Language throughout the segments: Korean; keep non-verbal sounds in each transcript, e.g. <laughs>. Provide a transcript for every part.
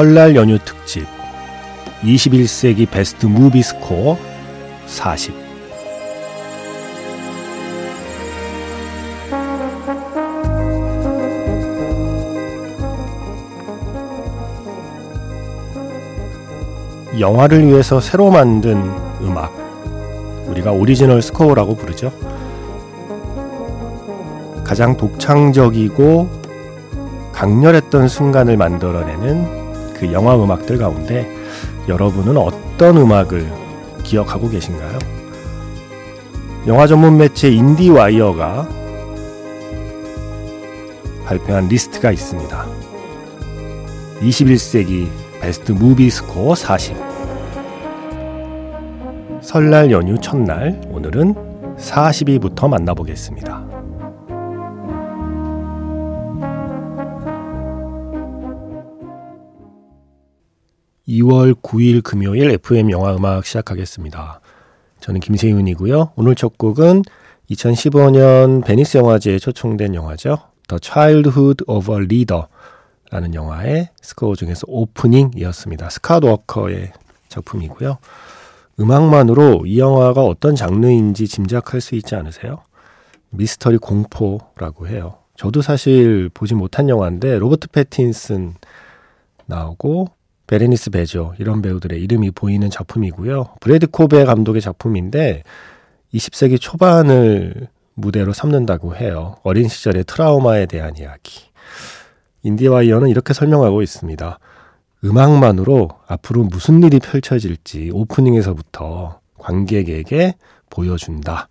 설날 연휴 특집 21세기 best movie score 40 영화를 위해서 새로 만든 음악 우리가 original score라고 부르죠. 가장 독창적이고 강렬했던 순간을 만들어내는 그 영화 음악들 가운데 여러분은 어떤 음악을 기억하고 계신가요? 영화 전문 매체 인디와이어가 발표한 리스트가 있습니다. 21세기 best movie score 40 설날 연휴 첫날 오늘은 40위부터 만나보겠습니다. 2월 9일 금요일 FM 영화 음악 시작하겠습니다. 저는 김세윤이고요. 오늘 첫 곡은 2015년 베니스 영화제에 초청된 영화죠. The Childhood of a Leader 라는 영화의 스코어 중에서 오프닝이었습니다. 스캇 워커의 작품이고요. 음악만으로 이 영화가 어떤 장르인지 짐작할 수 있지 않으세요? 미스터리 공포라고 해요. 저도 사실 보지 못한 영화인데 로버트 패틴슨 나오고 베레니스 베조 이런 배우들의 이름이 보이는 작품이고요. 브래디 코베 감독의 작품인데 20세기 초반을 무대로 삼는다고 해요. 어린 시절의 트라우마에 대한 이야기. 인디와이어는 이렇게 설명하고 있습니다. 음악만으로 앞으로 무슨 일이 펼쳐질지 오프닝에서부터 관객에게 보여준다.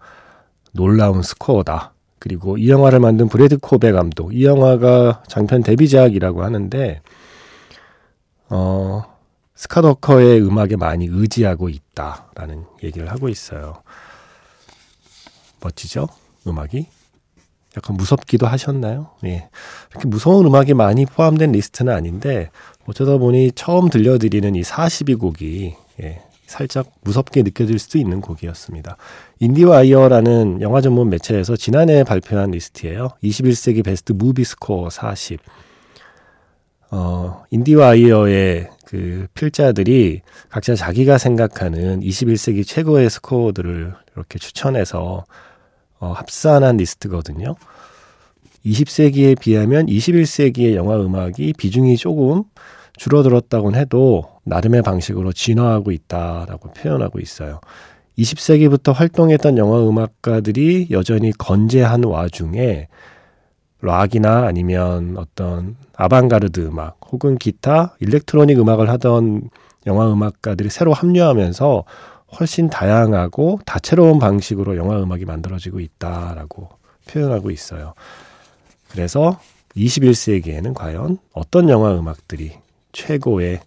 놀라운 스코어다. 그리고 이 영화를 만든 브래디 코베 감독. 이 영화가 장편 데뷔작이라고 하는데 어, 스캇 워커의 음악에 많이 의지하고 있다라는 얘기를 하고 있어요. 멋지죠? 음악이? 약간 무섭기도 하셨나요? 예. 이렇게 무서운 음악이 많이 포함된 리스트는 아닌데, 어쩌다 보니 처음 들려드리는 이 40위 곡이, 예, 살짝 무섭게 느껴질 수도 있는 곡이었습니다. 인디와이어라는 영화 전문 매체에서 지난해 발표한 리스트예요. 21세기 best movie score 40. 어, 인디와이어의 그 필자들이 각자 자기가 생각하는 21세기 최고의 스코어들을 이렇게 추천해서 어, 합산한 리스트거든요. 20세기에 비하면 21세기의 영화 음악이 비중이 조금 줄어들었다곤 해도 나름의 방식으로 진화하고 있다라고 표현하고 있어요. 20세기부터 활동했던 영화 음악가들이 여전히 건재한 와중에 락이나 아니면 어떤 아방가르드 음악 혹은 기타, 일렉트로닉 음악을 하던 영화 음악가들이 새로 합류하면서 훨씬 다양하고 다채로운 방식으로 영화 음악이 만들어지고 있다라고 표현하고 있어요. 그래서 21세기에는 과연 어떤 영화 음악들이 최고의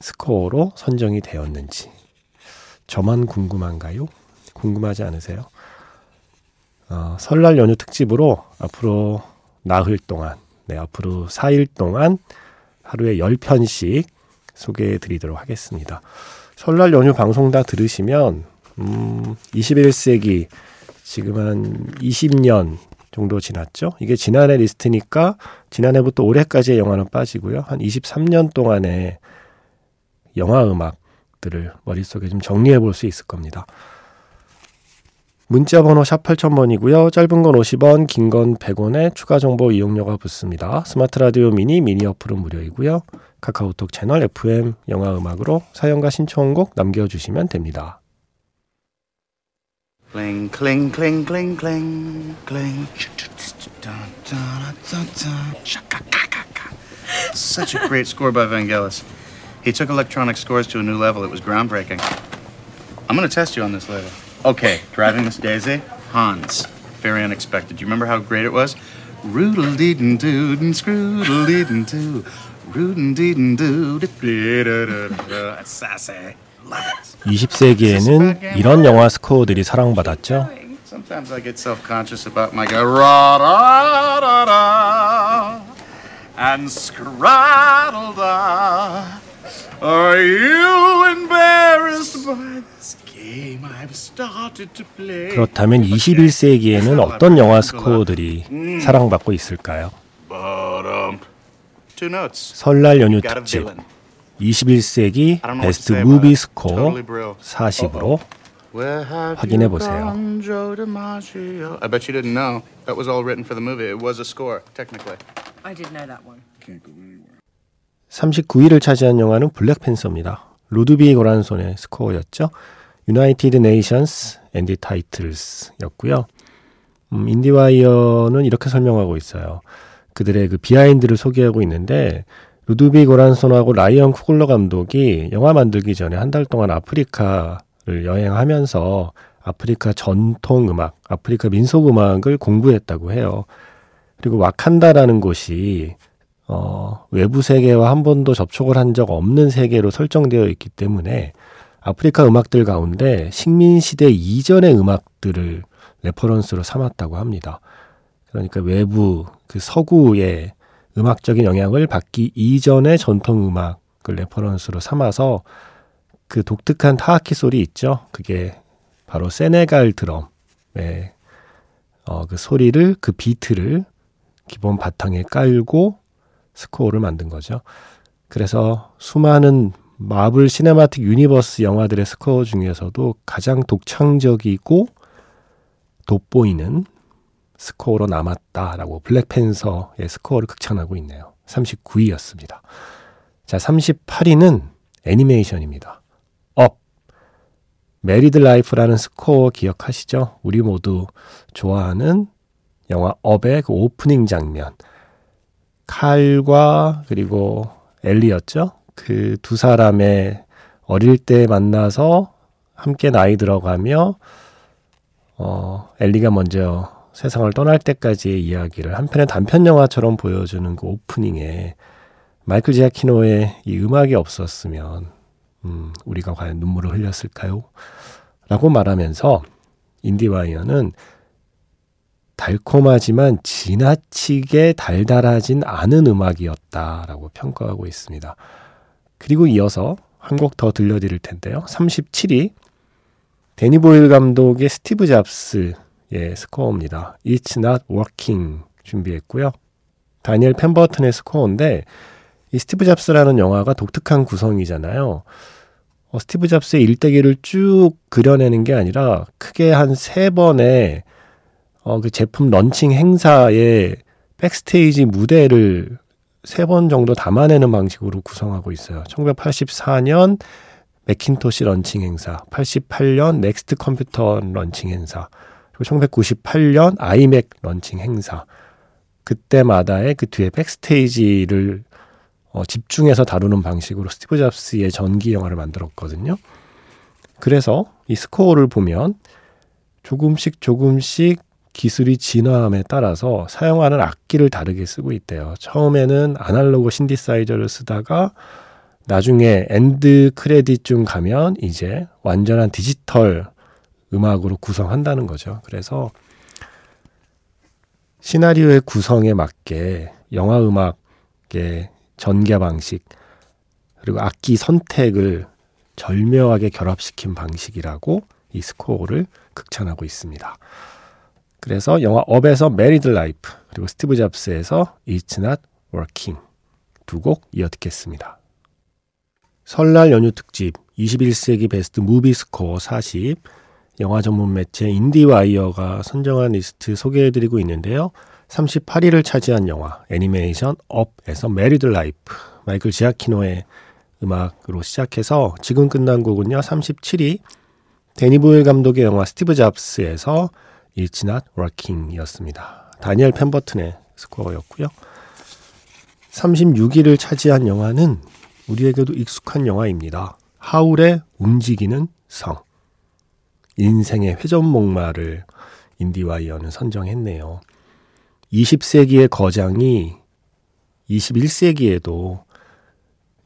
스코어로 선정이 되었는지 저만 궁금한가요? 궁금하지 않으세요? 어, 설날 연휴 특집으로 앞으로 나흘 동안, 네, 앞으로 4일 동안 하루에 10편씩 소개해 드리도록 하겠습니다. 설날 연휴 방송 다 들으시면, 음, 21세기, 지금 한 20년 정도 지났죠? 이게 지난해 리스트니까 지난해부터 올해까지의 영화는 빠지고요. 한 23년 동안의 영화 음악들을 머릿속에 좀 정리해 볼 수 있을 겁니다. 문자 번호 샵 8000번이고요. 짧은 건 50원, 긴 건 100원에 추가 정보 이용료가 붙습니다. 스마트 라디오 미니 미니 어플은 무료이고요. 카카오톡 채널 FM 영화 음악으로 사연과 신청곡 남겨 주시면 됩니다. Later. Okay, driving Miss Daisy, Hans. Very unexpected. Do you remember how great it was? Roodle-dee-doo, scroodle-dee-doo, Rootin' deedin' doo, da-da-da-da-da. That's sassy. Love it. 20세기에는 이런 영화 스코어들이 사랑받았죠. Sometimes I get self-conscious about my guy. Ra-da-da-da. And scraddle-da. Are you embarrassed by this Game I've started to play? 그렇다면 21세기에는 어떤 영화 스코어들이 사랑받고 있을까요? Ba-dum. Two notes. 설날 연휴 특집 villain. 21세기 I don't know what to 베스트 무비. 스코어 Totally bro. 40으로 Where have 확인해 보세요. gone, Joe DiMaggio? I bet you didn't know. That was all written for the movie. It was a score, technically. I did know that one. 39위를 차지한 영화는 블랙팬서입니다. 루드비 고란손의 스코어였죠. Nations End Titles였고요. 음, 인디와이어는 이렇게 설명하고 있어요. 그들의 그 behind를 소개하고 있는데 루드비 고란손하고 라이언 쿠글러 감독이 영화 만들기 전에 한 달 동안 아프리카를 여행하면서 아프리카 전통 음악, 아프리카 민속 음악을 공부했다고 해요. 그리고 와칸다라는 곳이 어, 외부 세계와 한 번도 접촉을 한 적 없는 세계로 설정되어 있기 때문에 아프리카 음악들 가운데 식민시대 이전의 음악들을 reference로 삼았다고 합니다. 그러니까 외부 그 서구의 음악적인 영향을 받기 이전의 전통 음악을 reference로 삼아서 그 독특한 타악기 소리 있죠. 그게 바로 세네갈 드럼의 어, 그 소리를 그 비트를 기본 바탕에 깔고 스코어를 만든 거죠. 그래서 수많은 마블 시네마틱 유니버스 영화들의 스코어 중에서도 가장 독창적이고 돋보이는 스코어로 남았다라고 블랙팬서의 스코어를 극찬하고 있네요. 39위였습니다. 자, 38위는 애니메이션입니다. Up. Married Life라는 스코어 기억하시죠? 우리 모두 좋아하는 영화 Up의 그 오프닝 장면. 칼과 그리고 엘리였죠. 그 두 사람의 어릴 때 만나서 함께 나이 들어가며 어 엘리가 먼저 세상을 떠날 때까지의 이야기를 한편의 단편 영화처럼 보여주는 그 오프닝에 마이클 지아키노의 이 음악이 없었으면 음, 우리가 과연 눈물을 흘렸을까요? 라고 말하면서 인디와이어는 달콤하지만 지나치게 달달하진 않은 음악이었다라고 평가하고 있습니다. 그리고 이어서 한 곡 더 들려드릴 텐데요. 37위 데니 보일 감독의 스티브 잡스의 스코어입니다. It's Not Working 준비했고요. 다니엘 펜버튼의 스코어인데 이 스티브 잡스라는 영화가 독특한 구성이잖아요. 어, 스티브 잡스의 일대기를 쭉 그려내는 게 아니라 크게 한 세 번의 어, 그 제품 런칭 행사의 backstage 무대를 세 번 정도 담아내는 방식으로 구성하고 있어요. 1984년 맥킨토시 런칭 행사, 88년 넥스트 컴퓨터 런칭 행사, 그리고 1998년 아이맥 런칭 행사. 그때마다의 그 뒤에 backstage를 어, 집중해서 다루는 방식으로 스티브 잡스의 전기 영화를 만들었거든요. 그래서 이 스코어를 보면 조금씩 조금씩 기술이 진화함에 따라서 사용하는 악기를 다르게 쓰고 있대요. 처음에는 아날로그 신디사이저를 쓰다가 나중에 end credit쯤 가면 이제 완전한 디지털 음악으로 구성한다는 거죠. 그래서 시나리오의 구성에 맞게 영화 음악의 전개 방식 그리고 악기 선택을 절묘하게 결합시킨 방식이라고 이 스코어를 극찬하고 있습니다. 그래서 영화 업에서 Married Life 그리고 스티브 잡스에서 It's Not Working 두 곡 이어 듣겠습니다. 설날 연휴 특집 21세기 베스트 movie score 40 영화 전문 매체 인디와이어가 선정한 리스트 소개해드리고 있는데요. 38위를 차지한 영화 애니메이션 업에서 Married Life 마이클 지아키노의 음악으로 시작해서 지금 끝난 곡은요. 37위 데니 보일 감독의 영화 스티브 잡스에서 It's Not Working이었습니다. 다니엘 펨버튼의 스코어였고요. 36위를 차지한 영화는 우리에게도 익숙한 영화입니다. 하울의 움직이는 성. 인생의 회전목마를 인디와이어는 선정했네요. 20세기의 거장이 21세기에도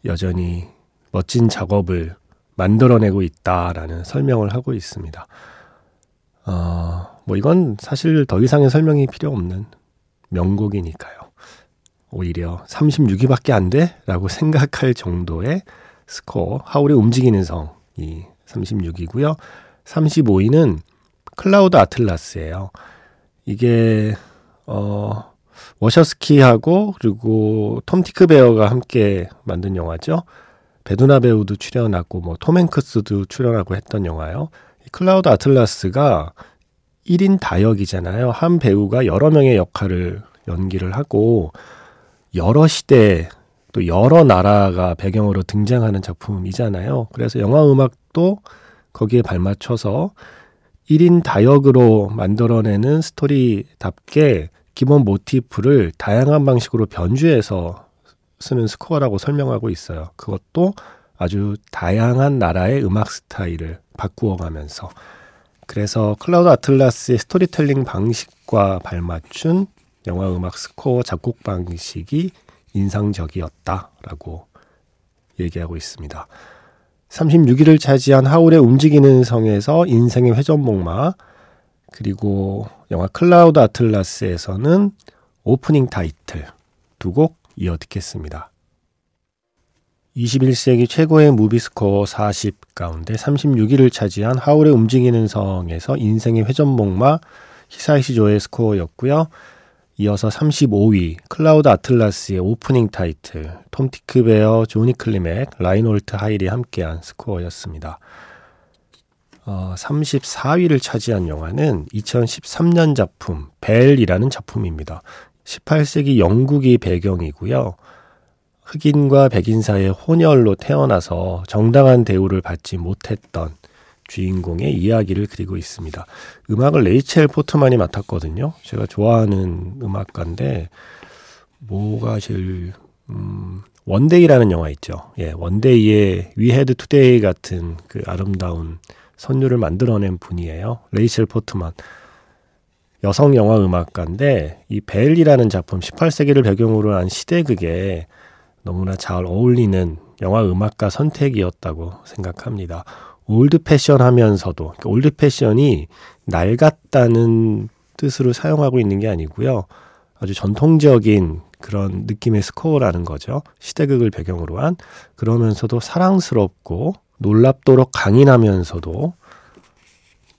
여전히 멋진 작업을 만들어내고 있다라는 설명을 하고 있습니다. 어, 뭐 이건 사실 더 이상의 설명이 필요 없는 명곡이니까요. 오히려 36위밖에 안 돼? 라고 생각할 정도의 스코어, 하울의 움직이는 성이 36위고요. 35위는 클라우드 아틀라스예요. 이게 어 워쇼스키하고 그리고 톰 티크베어가 함께 만든 영화죠. 배두나 배우도 출연하고 뭐 톰 행크스도 출연하고 했던 영화요. 클라우드 아틀라스가 1인 다역이잖아요. 한 배우가 여러 명의 역할을 연기를 하고 여러 시대 또 여러 나라가 배경으로 등장하는 작품이잖아요. 그래서 영화 음악도 거기에 발맞춰서 1인 다역으로 만들어내는 스토리답게 기본 모티프를 다양한 방식으로 변주해서 쓰는 스코어라고 설명하고 있어요. 그것도 아주 다양한 나라의 음악 스타일을 바꾸어 가면서 그래서 클라우드 아틀라스의 스토리텔링 방식과 발맞춘 영화 음악 스코어 작곡 방식이 인상적이었다라고 얘기하고 있습니다. 36위를 차지한 하울의 움직이는 성에서 인생의 회전목마 그리고 영화 클라우드 아틀라스에서는 opening title 두 곡 이어 듣겠습니다. 21세기 최고의 movie score 40 가운데 36위를 차지한 하울의 움직이는 성에서 인생의 회전목마 히사이시조의 스코어였고요. 이어서 35위 클라우드 아틀라스의 opening title 톰 티크베어, 조니 클리맥, 라이놀트 하일이 함께한 스코어였습니다. 어, 34위를 차지한 영화는 2013년 작품 벨이라는 작품입니다. 18세기 영국이 배경이고요. 흑인과 백인 사이의 혼혈로 태어나서 정당한 대우를 받지 못했던 주인공의 이야기를 그리고 있습니다. 음악을 레이첼 포트만이 맡았거든요. 제가 좋아하는 음악가인데 뭐가 제일 음, 원데이라는 영화 있죠. 예, 원데이의 We Had Today 같은 그 아름다운 선율을 만들어낸 분이에요. 레이첼 포트만. 여성 영화 음악가인데 이 벨이라는 작품 18세기를 배경으로 한 시대극에 너무나 잘 어울리는 영화 음악가 선택이었다고 생각합니다. old fashion 하면서도 old fashion이 낡았다는 뜻으로 사용하고 있는 게 아니고요. 아주 전통적인 그런 느낌의 스코어라는 거죠. 시대극을 배경으로 한 그러면서도 사랑스럽고 놀랍도록 강인하면서도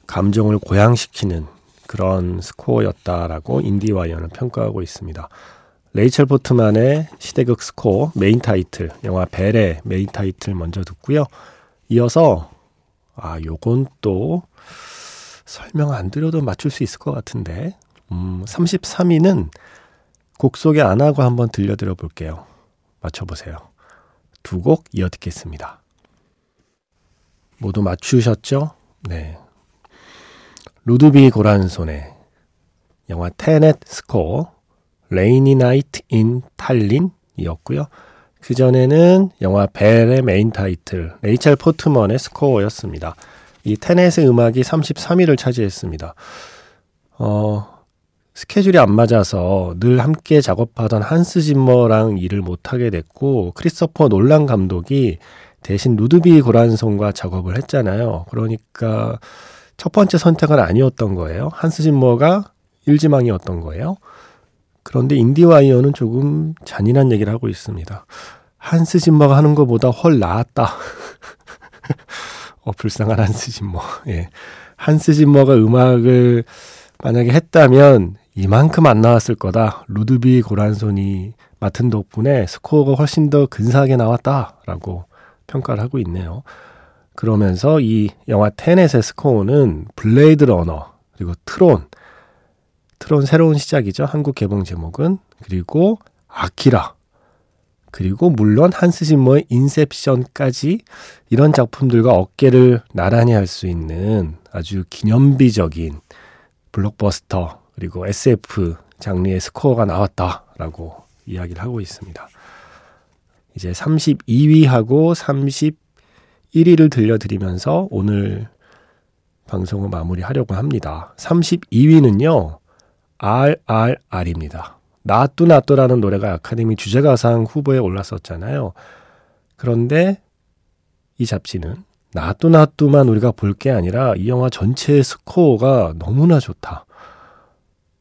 감정을 고양시키는 그런 스코어였다라고 인디와이어는 평가하고 있습니다. 레이첼 포트만의 시대극 스코어 main title 영화 벨의 main title 먼저 듣고요. 이어서 아, 요건 또 설명 안 드려도 맞출 수 있을 것 같은데. 음, 33위는 곡 소개 안 하고 한번 들려드려 볼게요. 맞춰보세요. 두 곡 이어 듣겠습니다. 모두 맞추셨죠? 네. 루드비 고란손의 영화 테넷 스코어 Rainy Night in Tallinn이었고요. 그 전에는 영화 벨의 main title 레이첼 포트먼의 스코어였습니다. 이 테넷의 음악이 33위를 차지했습니다. 어, 스케줄이 안 맞아서 늘 함께 작업하던 한스 짐머랑 일을 못하게 됐고 크리스토퍼 놀란 감독이 대신 루드비 고란송과 작업을 했잖아요. 그러니까 첫 번째 선택은 아니었던 거예요. 한스 짐머가 일지망이었던 거예요. 그런데 인디와이어는 조금 잔인한 얘기를 하고 있습니다. 한스 짐머가 하는 것보다 훨 나았다. <laughs> 어, 불쌍한 한스 짐머. 예. 한스 짐머가 음악을 만약에 했다면 이만큼 안 나왔을 거다. 루드비 고란손이 맡은 덕분에 스코어가 훨씬 더 근사하게 나왔다라고 평가를 하고 있네요. 그러면서 이 영화 테넷의 스코어는 블레이드 러너 그리고 트론 트론 새로운 시작이죠. 한국 개봉 제목은 그리고 아키라 그리고 물론 한스 짐머의 인셉션까지 이런 작품들과 어깨를 나란히 할 수 있는 아주 기념비적인 블록버스터 그리고 SF 장르의 스코어가 나왔다라고 이야기를 하고 있습니다. 이제 32위하고 31위를 들려드리면서 오늘 방송을 마무리하려고 합니다. 32위는요, RRR입니다. 나뚜나뚜라는 노래가 아카데미 주제가상 후보에 올랐었잖아요. 그런데 이 잡지는 나뚜 나뚜만 우리가 볼 게 아니라 이 영화 전체의 스코어가 너무나 좋다.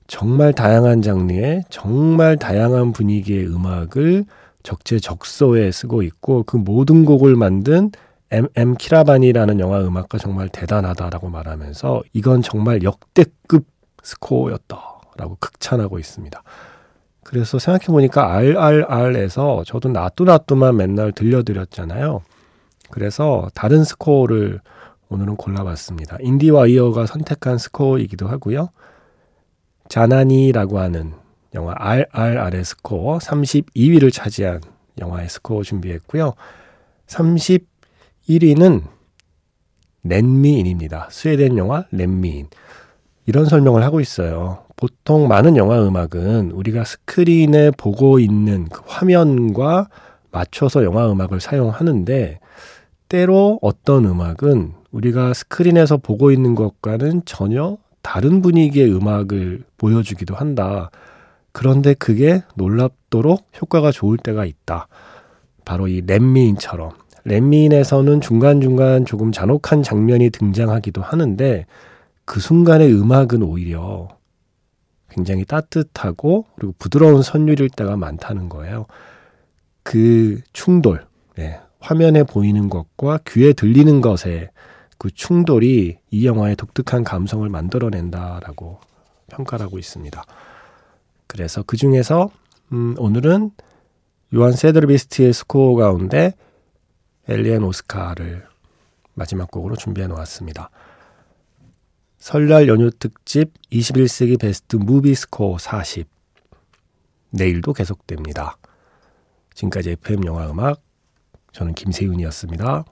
정말 다양한 장르의 정말 다양한 분위기의 음악을 적재적소에 쓰고 있고 그 모든 곡을 만든 M.M. 키라반이라는 영화 음악가 정말 대단하다라고 말하면서 이건 정말 역대급 스코어였다 라고 극찬하고 있습니다. 그래서 생각해보니까 RRR에서 저도 나뚜나뚜만 맨날 들려드렸잖아요. 그래서 다른 스코어를 오늘은 골라봤습니다. IndieWire가 선택한 스코어이기도 하고요. Janani라고 하는 영화 RRR의 스코어 32위를 차지한 영화의 스코어 준비했고요. 31위는 Let Me In입니다. 스웨덴 영화 Let Me In. 이런 설명을 하고 있어요. 보통 많은 영화 음악은 우리가 스크린에 보고 있는 그 화면과 맞춰서 영화 음악을 사용하는데 때로 어떤 음악은 우리가 스크린에서 보고 있는 것과는 전혀 다른 분위기의 음악을 보여주기도 한다. 그런데 그게 놀랍도록 효과가 좋을 때가 있다. 바로 이 렛미인처럼. 렛미인에서는 중간중간 조금 잔혹한 장면이 등장하기도 하는데 그 순간의 음악은 오히려 굉장히 따뜻하고 그리고 부드러운 선율일 때가 많다는 거예요. 그 충돌, 네, 화면에 보이는 것과 귀에 들리는 것의 그 충돌이 이 영화의 독특한 감성을 만들어낸다라고 평가를 하고 있습니다. 그래서 그 중에서 음, 오늘은 요한 쇠데르크비스트의 스코어 가운데 Eli and Oskar를 마지막 곡으로 준비해 놓았습니다. 설날 연휴 특집 21세기 베스트 movie 스코어 40 내일도 계속됩니다. 지금까지 FM 영화 음악 저는 김세윤이었습니다.